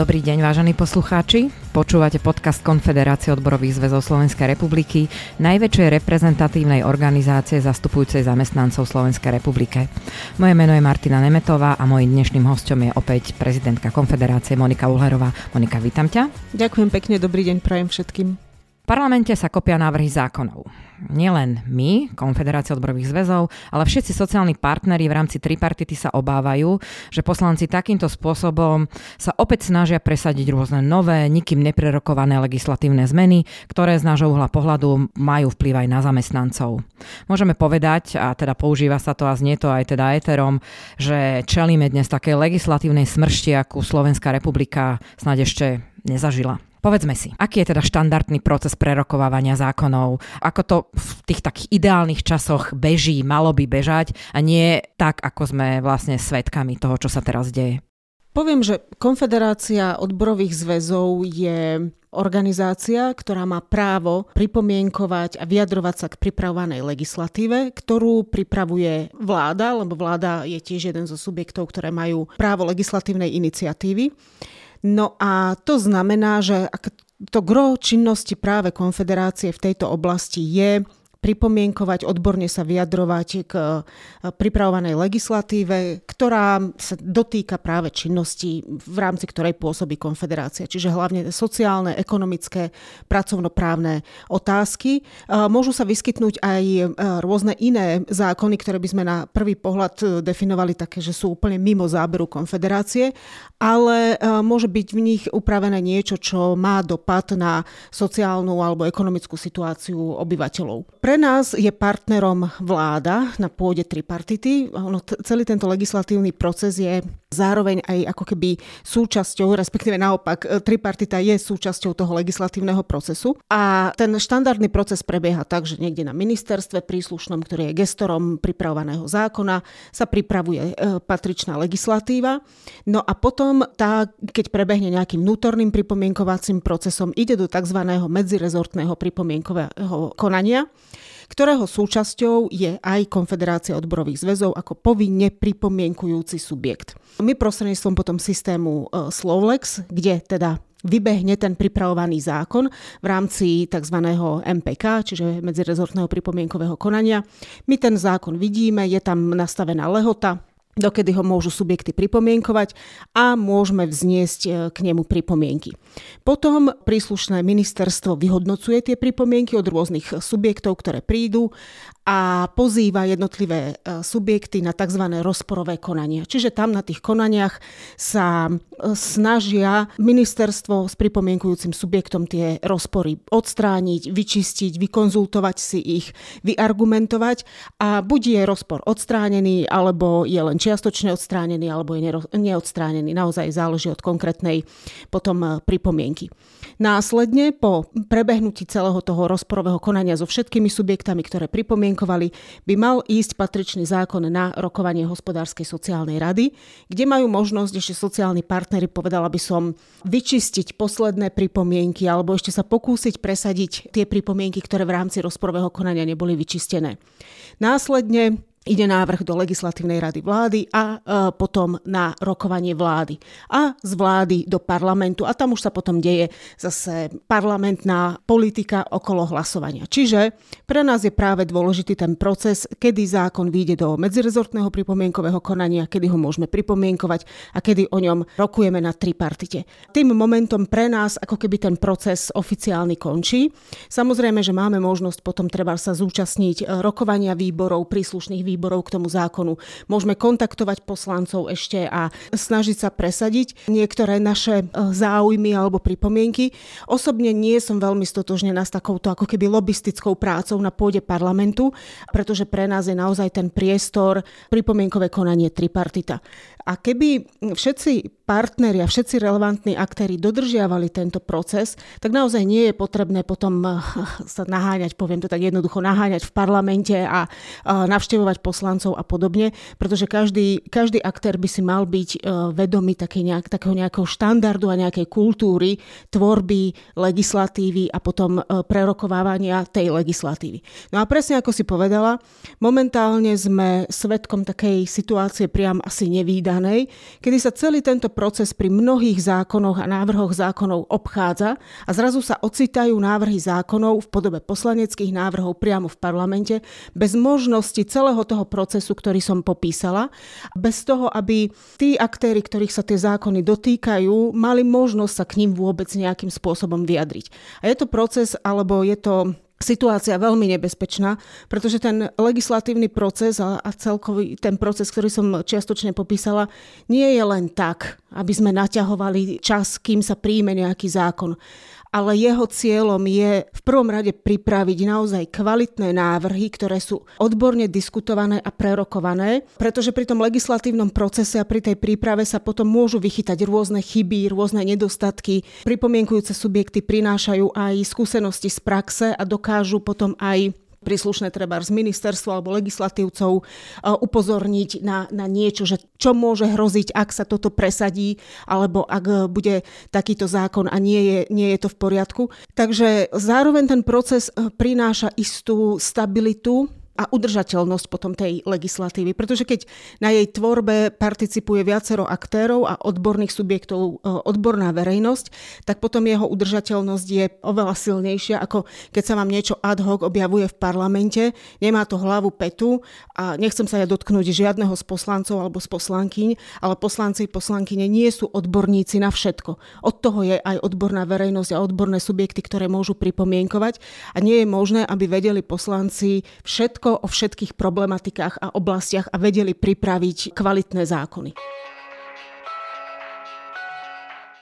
Dobrý deň, vážení poslucháči. Počúvate podcast Konfederácie odborových zväzov Slovenskej republiky, najväčšej reprezentatívnej organizácie zastupujúcej zamestnancov Slovenskej republike. Moje meno je Martina Nemetová a mojím dnešným hostom je opäť prezidentka Konfederácie Monika Uhlerová. Monika, vítam ťa. Ďakujem pekne, dobrý deň prajem všetkým parlamente sa kopia návrhy zákonov. Nielen my, Konfederácia odborových zväzov, ale všetci sociálni partneri v rámci tripartity sa obávajú, že poslanci takýmto spôsobom sa opäť snažia presadiť rôzne nové, nikým neprerokované legislatívne zmeny, ktoré z nášho uhla pohľadu majú vplyv aj na zamestnancov. Môžeme povedať, a teda používa sa to a znie to aj teda éterom, že čelíme dnes takej legislatívnej smršti, akú Slovenská republika snáď ešte nezažila. Povedzme si, aký je teda štandardný proces prerokovávania zákonov, ako to v tých takých ideálnych časoch beží, malo by bežať a nie tak, ako sme vlastne svetkami toho, čo sa teraz deje. Poviem, že Konfederácia odborových zväzov je organizácia, ktorá má právo pripomienkovať a vyjadrovať sa k pripravovanej legislatíve, ktorú pripravuje vláda, lebo vláda je tiež jeden zo subjektov, ktoré majú právo legislatívnej iniciatívy. No a to znamená, že to gro činnosti práve konfederácie v tejto oblasti je pripomienkovať, odborne sa vyjadrovať k e, pripravovanej legislatíve, ktorá sa dotýka práve činnosti, v rámci ktorej pôsobí konfederácia. Čiže hlavne sociálne, ekonomické, pracovnoprávne otázky. E, môžu sa vyskytnúť aj e, rôzne iné zákony, ktoré by sme na prvý pohľad definovali také, že sú úplne mimo záberu konfederácie, ale môže byť v nich upravené niečo, čo má dopad na sociálnu alebo ekonomickú situáciu obyvateľov. Pre nás je partnerom vláda na pôde tripartity. Ono, celý tento legislatívny proces je zároveň aj ako keby súčasťou, respektíve naopak, e, tripartita je súčasťou toho legislatívneho procesu. A ten štandardný proces prebieha tak, že niekde na ministerstve príslušnom, ktorý je gestorom pripravovaného zákona, sa pripravuje e, patričná legislatíva. No a potom tá, keď prebehne nejakým vnútorným pripomienkovacím procesom, ide do tzv. medzirezortného pripomienkového konania, ktorého súčasťou je aj Konfederácia odborových zväzov ako povinne pripomienkujúci subjekt. My prostredníctvom potom systému e, Slovlex, kde teda vybehne ten pripravovaný zákon v rámci tzv. MPK, čiže medzirezortného pripomienkového konania. My ten zákon vidíme, je tam nastavená lehota, dokedy ho môžu subjekty pripomienkovať a môžeme vzniesť e, k nemu pripomienky. Potom príslušné ministerstvo vyhodnocuje tie pripomienky od rôznych subjektov, ktoré prídu a pozýva jednotlivé e, subjekty na tzv. rozporové konania. Čiže tam na tých konaniach sa e, snažia ministerstvo s pripomienkujúcim subjektom tie rozpory odstrániť, vyčistiť, vykonzultovať si ich, vyargumentovať a buď je rozpor odstránený, alebo je len čiastočne odstránený, alebo je neodstránený. Naozaj záleží od konkrétnej potom e, pripomienky. Následne po prebehnutí celého toho rozporového konania so všetkými subjektami, ktoré pripomienkovali, by mal ísť patričný zákon na rokovanie hospodárskej sociálnej rady, kde majú možnosť ešte sociálni partnery, povedala by som, vyčistiť posledné pripomienky alebo ešte sa pokúsiť presadiť tie pripomienky, ktoré v rámci rozporového konania neboli vyčistené. Následne ide návrh do legislatívnej rady vlády a e, potom na rokovanie vlády. A z vlády do parlamentu a tam už sa potom deje zase parlamentná politika okolo hlasovania. Čiže pre nás je práve dôležitý ten proces, kedy zákon vyjde do medzirezortného pripomienkového konania, kedy ho môžeme pripomienkovať a kedy o ňom rokujeme na tripartite. Tým momentom pre nás ako keby ten proces oficiálny končí. Samozrejme, že máme možnosť potom treba sa zúčastniť e, rokovania výborov príslušných výborov k tomu zákonu. Môžeme kontaktovať poslancov ešte a snažiť sa presadiť niektoré naše e, záujmy alebo pripomienky. Osobne nie som veľmi stotožnená s takouto ako keby lobistickou prácou na pôde parlamentu, pretože pre nás je naozaj ten priestor pripomienkové konanie tripartita. A keby všetci partneri a všetci relevantní aktéry dodržiavali tento proces, tak naozaj nie je potrebné potom eh, sa naháňať, poviem to tak jednoducho, naháňať v parlamente a navštevovať poslancov a podobne, pretože každý, každý aktér by si mal byť eh, vedomý také nejak, takého nejakého štandardu a nejakej kultúry tvorby legislatívy a potom eh, prerokovávania tej legislatívy. No a presne ako si povedala, momentálne sme svetkom takej situácie priam asi nevýdanej, prerokovanej, kedy sa celý tento proces pri mnohých zákonoch a návrhoch zákonov obchádza a zrazu sa ocitajú návrhy zákonov v podobe poslaneckých návrhov priamo v parlamente bez možnosti celého toho procesu, ktorý som popísala, bez toho, aby tí aktéry, ktorých sa tie zákony dotýkajú, mali možnosť sa k ním vôbec nejakým spôsobom vyjadriť. A je to proces, alebo je to situácia veľmi nebezpečná, pretože ten legislatívny proces a, celkový ten proces, ktorý som čiastočne popísala, nie je len tak, aby sme naťahovali čas, kým sa príjme nejaký zákon ale jeho cieľom je v prvom rade pripraviť naozaj kvalitné návrhy, ktoré sú odborne diskutované a prerokované, pretože pri tom legislatívnom procese a pri tej príprave sa potom môžu vychytať rôzne chyby, rôzne nedostatky. Pripomienkujúce subjekty prinášajú aj skúsenosti z praxe a dokážu potom aj príslušné treba z ministerstva alebo legislatívcov e, upozorniť na, na niečo, že čo môže hroziť, ak sa toto presadí, alebo ak bude takýto zákon a nie je, nie je to v poriadku. Takže zároveň ten proces e, prináša istú stabilitu a udržateľnosť potom tej legislatívy. Pretože keď na jej tvorbe participuje viacero aktérov a odborných subjektov, e, odborná verejnosť, tak potom jeho udržateľnosť je oveľa silnejšia, ako keď sa vám niečo ad hoc objavuje v parlamente, nemá to hlavu petu a nechcem sa ja dotknúť žiadneho z poslancov alebo z poslankyň, ale poslanci a poslankyne nie sú odborníci na všetko. Od toho je aj odborná verejnosť a odborné subjekty, ktoré môžu pripomienkovať a nie je možné, aby vedeli poslanci všetko všetko o všetkých problematikách a oblastiach a vedeli pripraviť kvalitné zákony.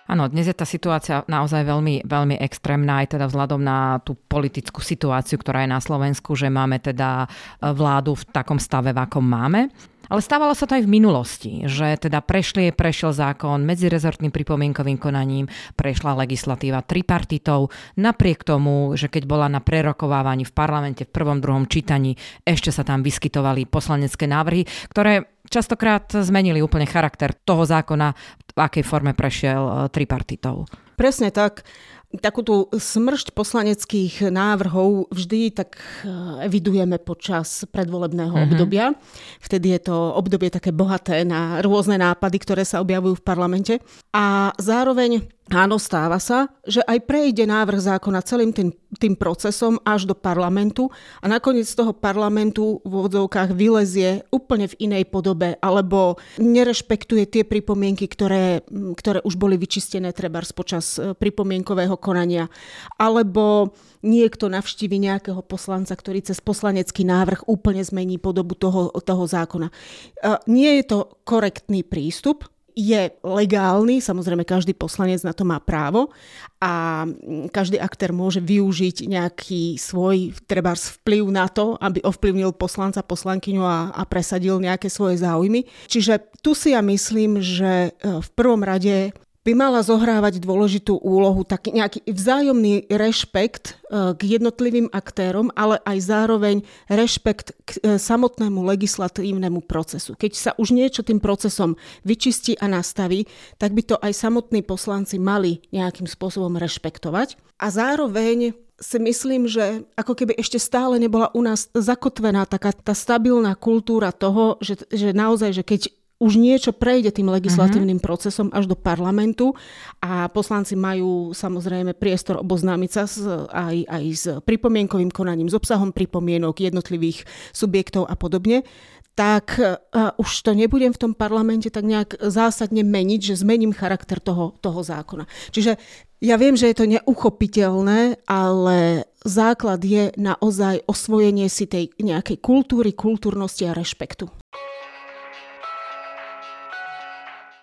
Áno, dnes je tá situácia naozaj veľmi, veľmi extrémna, aj teda vzhľadom na tú politickú situáciu, ktorá je na Slovensku, že máme teda vládu v takom stave, v akom máme. Ale stávalo sa to aj v minulosti, že teda prešli, prešiel zákon medzirezortným pripomienkovým konaním, prešla legislatíva tripartitov, napriek tomu, že keď bola na prerokovávaní v parlamente v prvom, druhom čítaní, ešte sa tam vyskytovali poslanecké návrhy, ktoré častokrát zmenili úplne charakter toho zákona, v akej forme prešiel e, tripartitov. Presne tak takú tú smršť poslaneckých návrhov vždy tak eh, evidujeme počas predvolebného mm-hmm. obdobia. Vtedy je to obdobie také bohaté na rôzne nápady, ktoré sa objavujú v parlamente. A zároveň Áno, stáva sa, že aj prejde návrh zákona celým tým, tým procesom až do parlamentu a nakoniec z toho parlamentu v vodzovkách vylezie úplne v inej podobe alebo nerešpektuje tie pripomienky, ktoré, ktoré už boli vyčistené treba počas e, pripomienkového konania alebo niekto navštívi nejakého poslanca, ktorý cez poslanecký návrh úplne zmení podobu toho, toho zákona. E, nie je to korektný prístup, je legálny, samozrejme každý poslanec na to má právo a každý aktér môže využiť nejaký svoj trebárs vplyv na to, aby ovplyvnil poslanca, poslankyňu a, a presadil nejaké svoje záujmy. Čiže tu si ja myslím, že e, v prvom rade by mala zohrávať dôležitú úlohu, taký nejaký vzájomný rešpekt e, k jednotlivým aktérom, ale aj zároveň rešpekt k e, samotnému legislatívnemu procesu. Keď sa už niečo tým procesom vyčistí a nastaví, tak by to aj samotní poslanci mali nejakým spôsobom rešpektovať. A zároveň si myslím, že ako keby ešte stále nebola u nás zakotvená taká tá stabilná kultúra toho, že, že naozaj, že keď už niečo prejde tým legislatívnym uh-huh. procesom až do parlamentu a poslanci majú samozrejme priestor oboznámiť sa s, aj, aj s pripomienkovým konaním, s obsahom pripomienok jednotlivých subjektov a podobne, tak uh, už to nebudem v tom parlamente tak nejak zásadne meniť, že zmením charakter toho, toho zákona. Čiže ja viem, že je to neuchopiteľné, ale základ je naozaj osvojenie si tej nejakej kultúry, kultúrnosti a rešpektu.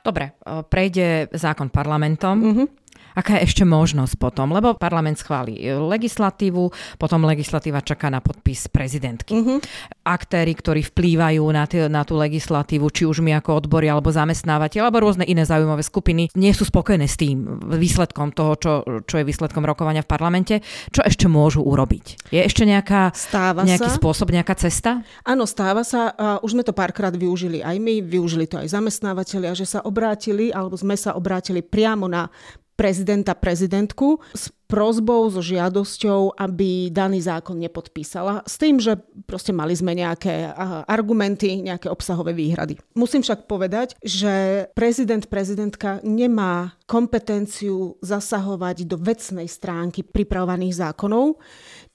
Dobre, e, prejde zákon parlamentom. Mm-hmm. Aká je ešte možnosť potom? Lebo parlament schváli legislatívu, potom legislatíva čaká na podpis prezidentky. Mm-hmm. Aktéry, ktorí vplývajú na, t- na tú legislatívu, či už my ako odbory, alebo zamestnávateľ, alebo rôzne iné zaujímavé skupiny, nie sú spokojné s tým výsledkom toho, čo, čo je výsledkom rokovania v parlamente. Čo ešte môžu urobiť? Je ešte nejaká, stáva nejaký sa. spôsob, nejaká cesta? Áno, stáva sa. A už sme to párkrát využili aj my, využili to aj zamestnávateľia, že sa obrátili, alebo sme sa obrátili priamo na prezidenta, prezidentku s prozbou, so žiadosťou, aby daný zákon nepodpísala. S tým, že proste mali sme nejaké argumenty, nejaké obsahové výhrady. Musím však povedať, že prezident, prezidentka nemá kompetenciu zasahovať do vecnej stránky pripravovaných zákonov.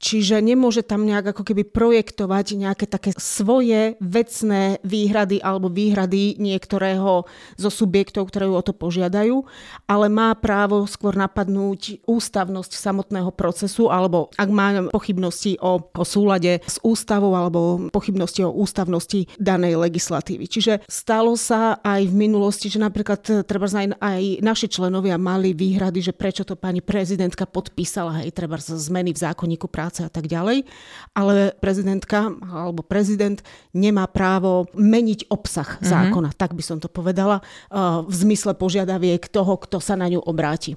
Čiže nemôže tam nejak ako keby projektovať nejaké také svoje vecné výhrady alebo výhrady niektorého zo subjektov, ktoré ju o to požiadajú, ale má právo skôr napadnúť ústavnosť samotného procesu alebo ak má pochybnosti o, o súlade s ústavou alebo pochybnosti o ústavnosti danej legislatívy. Čiže stalo sa aj v minulosti, že napríklad treba aj, aj naši členovia mali výhrady, že prečo to pani prezidentka podpísala, hej, treba zmeny v zákonníku práce a tak ďalej, ale prezidentka alebo prezident nemá právo meniť obsah mm-hmm. zákona, tak by som to povedala, uh, v zmysle požiadaviek toho, kto sa na ňu obráti.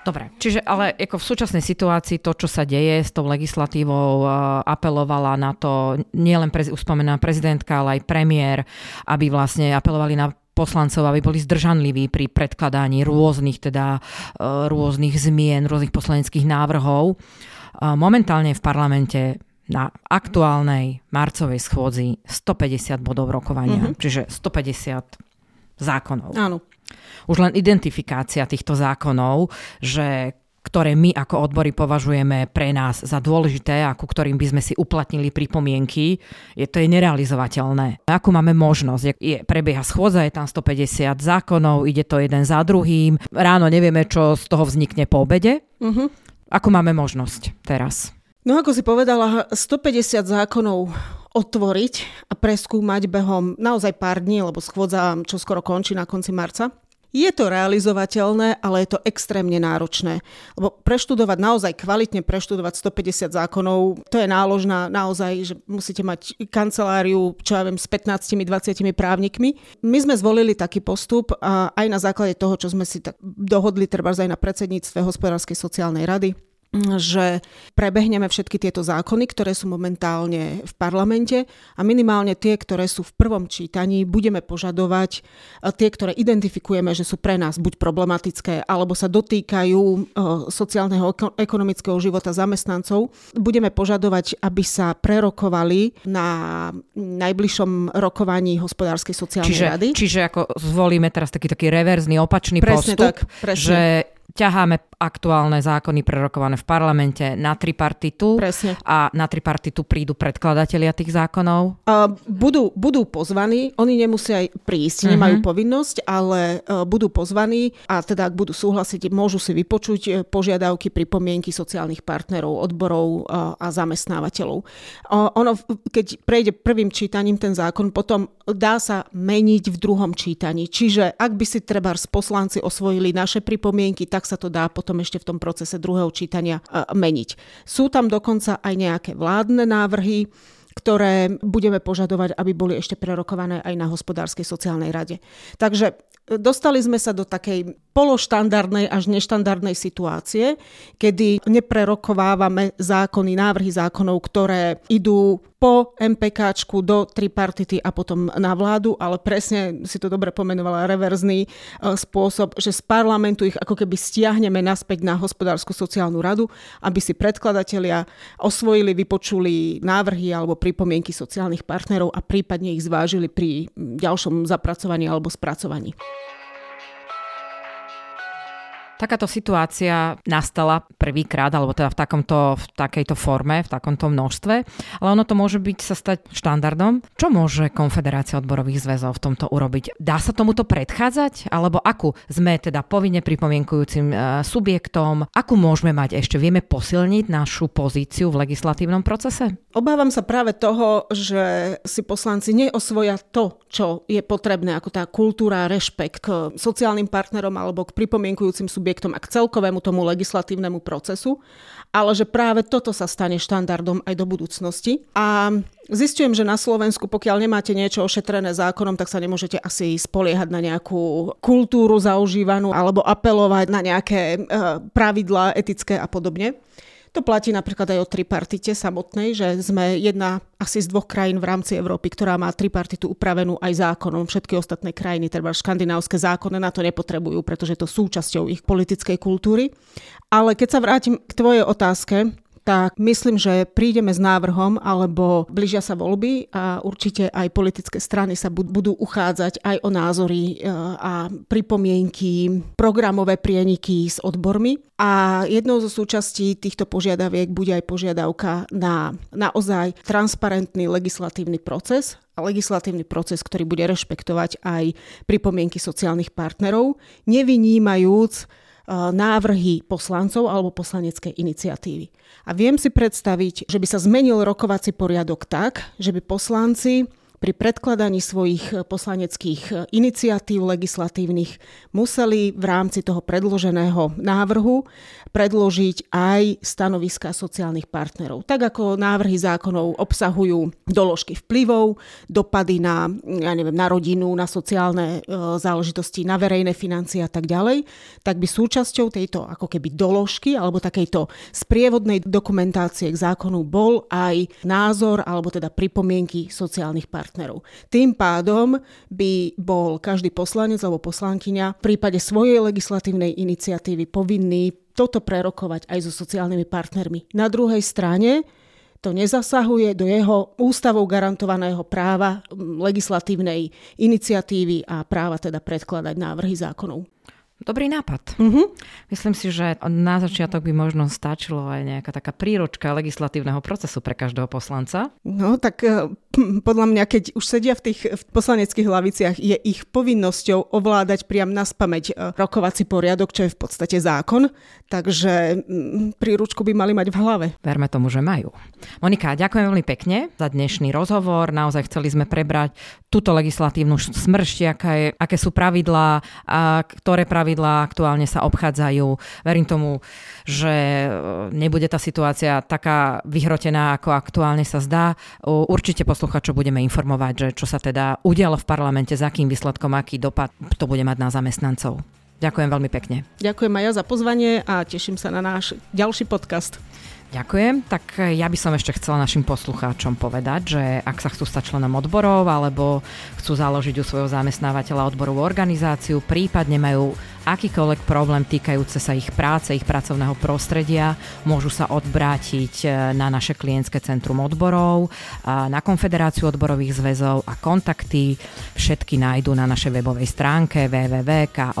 Dobre, čiže ale ako v súčasnej situácii to, čo sa deje s tou legislatívou, uh, apelovala na to nielen prez, uspomená prezidentka, ale aj premiér, aby vlastne apelovali na poslancov, aby boli zdržanliví pri predkladaní rôznych, teda, e, rôznych zmien, rôznych poslaneckých návrhov. Momentálne v parlamente na aktuálnej marcovej schôdzi 150 bodov rokovania, mm-hmm. čiže 150 zákonov. Áno. Už len identifikácia týchto zákonov, že ktoré my ako odbory považujeme pre nás za dôležité a ku ktorým by sme si uplatnili pripomienky, je to je nerealizovateľné. Akú máme možnosť? Je, prebieha schôdza, je tam 150 zákonov, ide to jeden za druhým. Ráno nevieme, čo z toho vznikne po obede. Uh-huh. Akú máme možnosť teraz? No ako si povedala, 150 zákonov otvoriť a preskúmať behom naozaj pár dní, lebo schôdza čo skoro končí na konci marca. Je to realizovateľné, ale je to extrémne náročné. Lebo preštudovať naozaj kvalitne, preštudovať 150 zákonov, to je náložná naozaj, že musíte mať kanceláriu, čo ja viem, s 15-20 právnikmi. My sme zvolili taký postup a aj na základe toho, čo sme si tak dohodli, treba aj na predsedníctve hospodárskej sociálnej rady, že prebehneme všetky tieto zákony, ktoré sú momentálne v parlamente a minimálne tie, ktoré sú v prvom čítaní, budeme požadovať tie, ktoré identifikujeme, že sú pre nás buď problematické, alebo sa dotýkajú e, sociálneho ekonomického života zamestnancov. Budeme požadovať, aby sa prerokovali na najbližšom rokovaní hospodárskej sociálnej čiže, rady. Čiže ako zvolíme teraz taký, taký reverzný opačný presne postup, tak, presne. že ťaháme aktuálne zákony prerokované v parlamente na tripartitu Presne. a na tripartitu prídu predkladatelia tých zákonov? Uh, budú, budú pozvaní, oni nemusia aj prísť, uh-huh. nemajú povinnosť, ale uh, budú pozvaní a teda ak budú súhlasiť, môžu si vypočuť e, požiadavky, pripomienky sociálnych partnerov, odborov uh, a zamestnávateľov. Uh, ono, keď prejde prvým čítaním ten zákon, potom dá sa meniť v druhom čítaní. Čiže ak by si treba poslanci osvojili naše pripomienky, tak sa to dá potom ešte v tom procese druhého čítania e, meniť. Sú tam dokonca aj nejaké vládne návrhy, ktoré budeme požadovať, aby boli ešte prerokované aj na hospodárskej sociálnej rade. Takže Dostali sme sa do takej pološtandardnej až neštandardnej situácie, kedy neprerokovávame zákony, návrhy zákonov, ktoré idú po MPKčku do tripartity a potom na vládu, ale presne si to dobre pomenovala reverzný e, spôsob, že z parlamentu ich ako keby stiahneme naspäť na hospodárskú sociálnu radu, aby si predkladatelia osvojili, vypočuli návrhy alebo pripomienky sociálnych partnerov a prípadne ich zvážili pri ďalšom zapracovaní alebo spracovaní. Takáto situácia nastala prvýkrát, alebo teda v, takomto, v takejto forme, v takomto množstve, ale ono to môže byť sa stať štandardom. Čo môže Konfederácia odborových zväzov v tomto urobiť? Dá sa tomuto predchádzať? Alebo akú sme teda povinne pripomienkujúcim e, subjektom? Akú môžeme mať ešte? Vieme posilniť našu pozíciu v legislatívnom procese? Obávam sa práve toho, že si poslanci neosvoja to, čo je potrebné, ako tá kultúra, rešpekt k sociálnym partnerom alebo k pripomienkujúcim subjektom subjektom a k celkovému tomu legislatívnemu procesu, ale že práve toto sa stane štandardom aj do budúcnosti. A zistujem, že na Slovensku, pokiaľ nemáte niečo ošetrené zákonom, tak sa nemôžete asi spoliehať na nejakú kultúru zaužívanú alebo apelovať na nejaké uh, pravidlá etické a podobne. To platí napríklad aj o tripartite samotnej, že sme jedna asi z dvoch krajín v rámci Európy, ktorá má tripartitu upravenú aj zákonom. Všetky ostatné krajiny, teda škandinávske zákony na to nepotrebujú, pretože to súčasťou ich politickej kultúry. Ale keď sa vrátim k tvojej otázke, tak myslím, že prídeme s návrhom, alebo blížia sa voľby a určite aj politické strany sa budú uchádzať aj o názory e, a pripomienky, programové prieniky s odbormi. A jednou zo súčastí týchto požiadaviek bude aj požiadavka na naozaj transparentný legislatívny proces, legislatívny proces, ktorý bude rešpektovať aj pripomienky sociálnych partnerov, nevynímajúc návrhy poslancov alebo poslaneckej iniciatívy. A viem si predstaviť, že by sa zmenil rokovací poriadok tak, že by poslanci pri predkladaní svojich eh, poslaneckých eh, iniciatív legislatívnych museli v rámci toho predloženého návrhu predložiť aj stanoviska sociálnych partnerov. Tak ako návrhy zákonov obsahujú doložky vplyvov, dopady na, ja neviem, na rodinu, na sociálne e, záležitosti, na verejné financie a tak ďalej, tak by súčasťou tejto ako keby doložky alebo takejto sprievodnej dokumentácie k zákonu bol aj názor alebo teda pripomienky sociálnych partnerov partnerov. Tým pádom by bol každý poslanec alebo poslankyňa v prípade svojej legislatívnej iniciatívy povinný toto prerokovať aj so sociálnymi partnermi. Na druhej strane to nezasahuje do jeho ústavou garantovaného práva legislatívnej iniciatívy a práva teda predkladať návrhy zákonov. Dobrý nápad. Uh-huh. Myslím si, že na začiatok by možno stačilo aj nejaká taká príročka legislatívneho procesu pre každého poslanca. No tak eh, podľa mňa, keď už sedia v tých v poslaneckých hlaviciach, je ich povinnosťou ovládať priam na spameť eh, rokovací poriadok, čo je v podstate zákon, takže príručku by mali mať v hlave. Verme tomu, že majú. Monika, ďakujem veľmi pekne za dnešný rozhovor. Naozaj chceli sme prebrať túto legislatívnu smršť, aké, aké sú pravidlá, a ktoré pravidlá pravidlá aktuálne sa obchádzajú. Verím tomu, že e, nebude tá situácia taká vyhrotená, ako aktuálne sa zdá. Určite posluchačov budeme informovať, že čo sa teda udialo v parlamente, s akým výsledkom, aký dopad to bude mať na zamestnancov. Ďakujem veľmi pekne. Ďakujem aj ja za pozvanie a teším sa na náš ďalší podcast. Ďakujem. Tak e, ja by som ešte chcela našim poslucháčom povedať, že ak sa chcú stať členom odborov alebo chcú založiť u svojho zamestnávateľa odborovú organizáciu, prípadne majú akýkoľvek problém týkajúce sa ich práce, ich pracovného prostredia, môžu sa odbrátiť e, na naše klientské centrum odborov, na Konfederáciu odborových zväzov a kontakty všetky nájdú na našej webovej stránke www.kozsr.sk.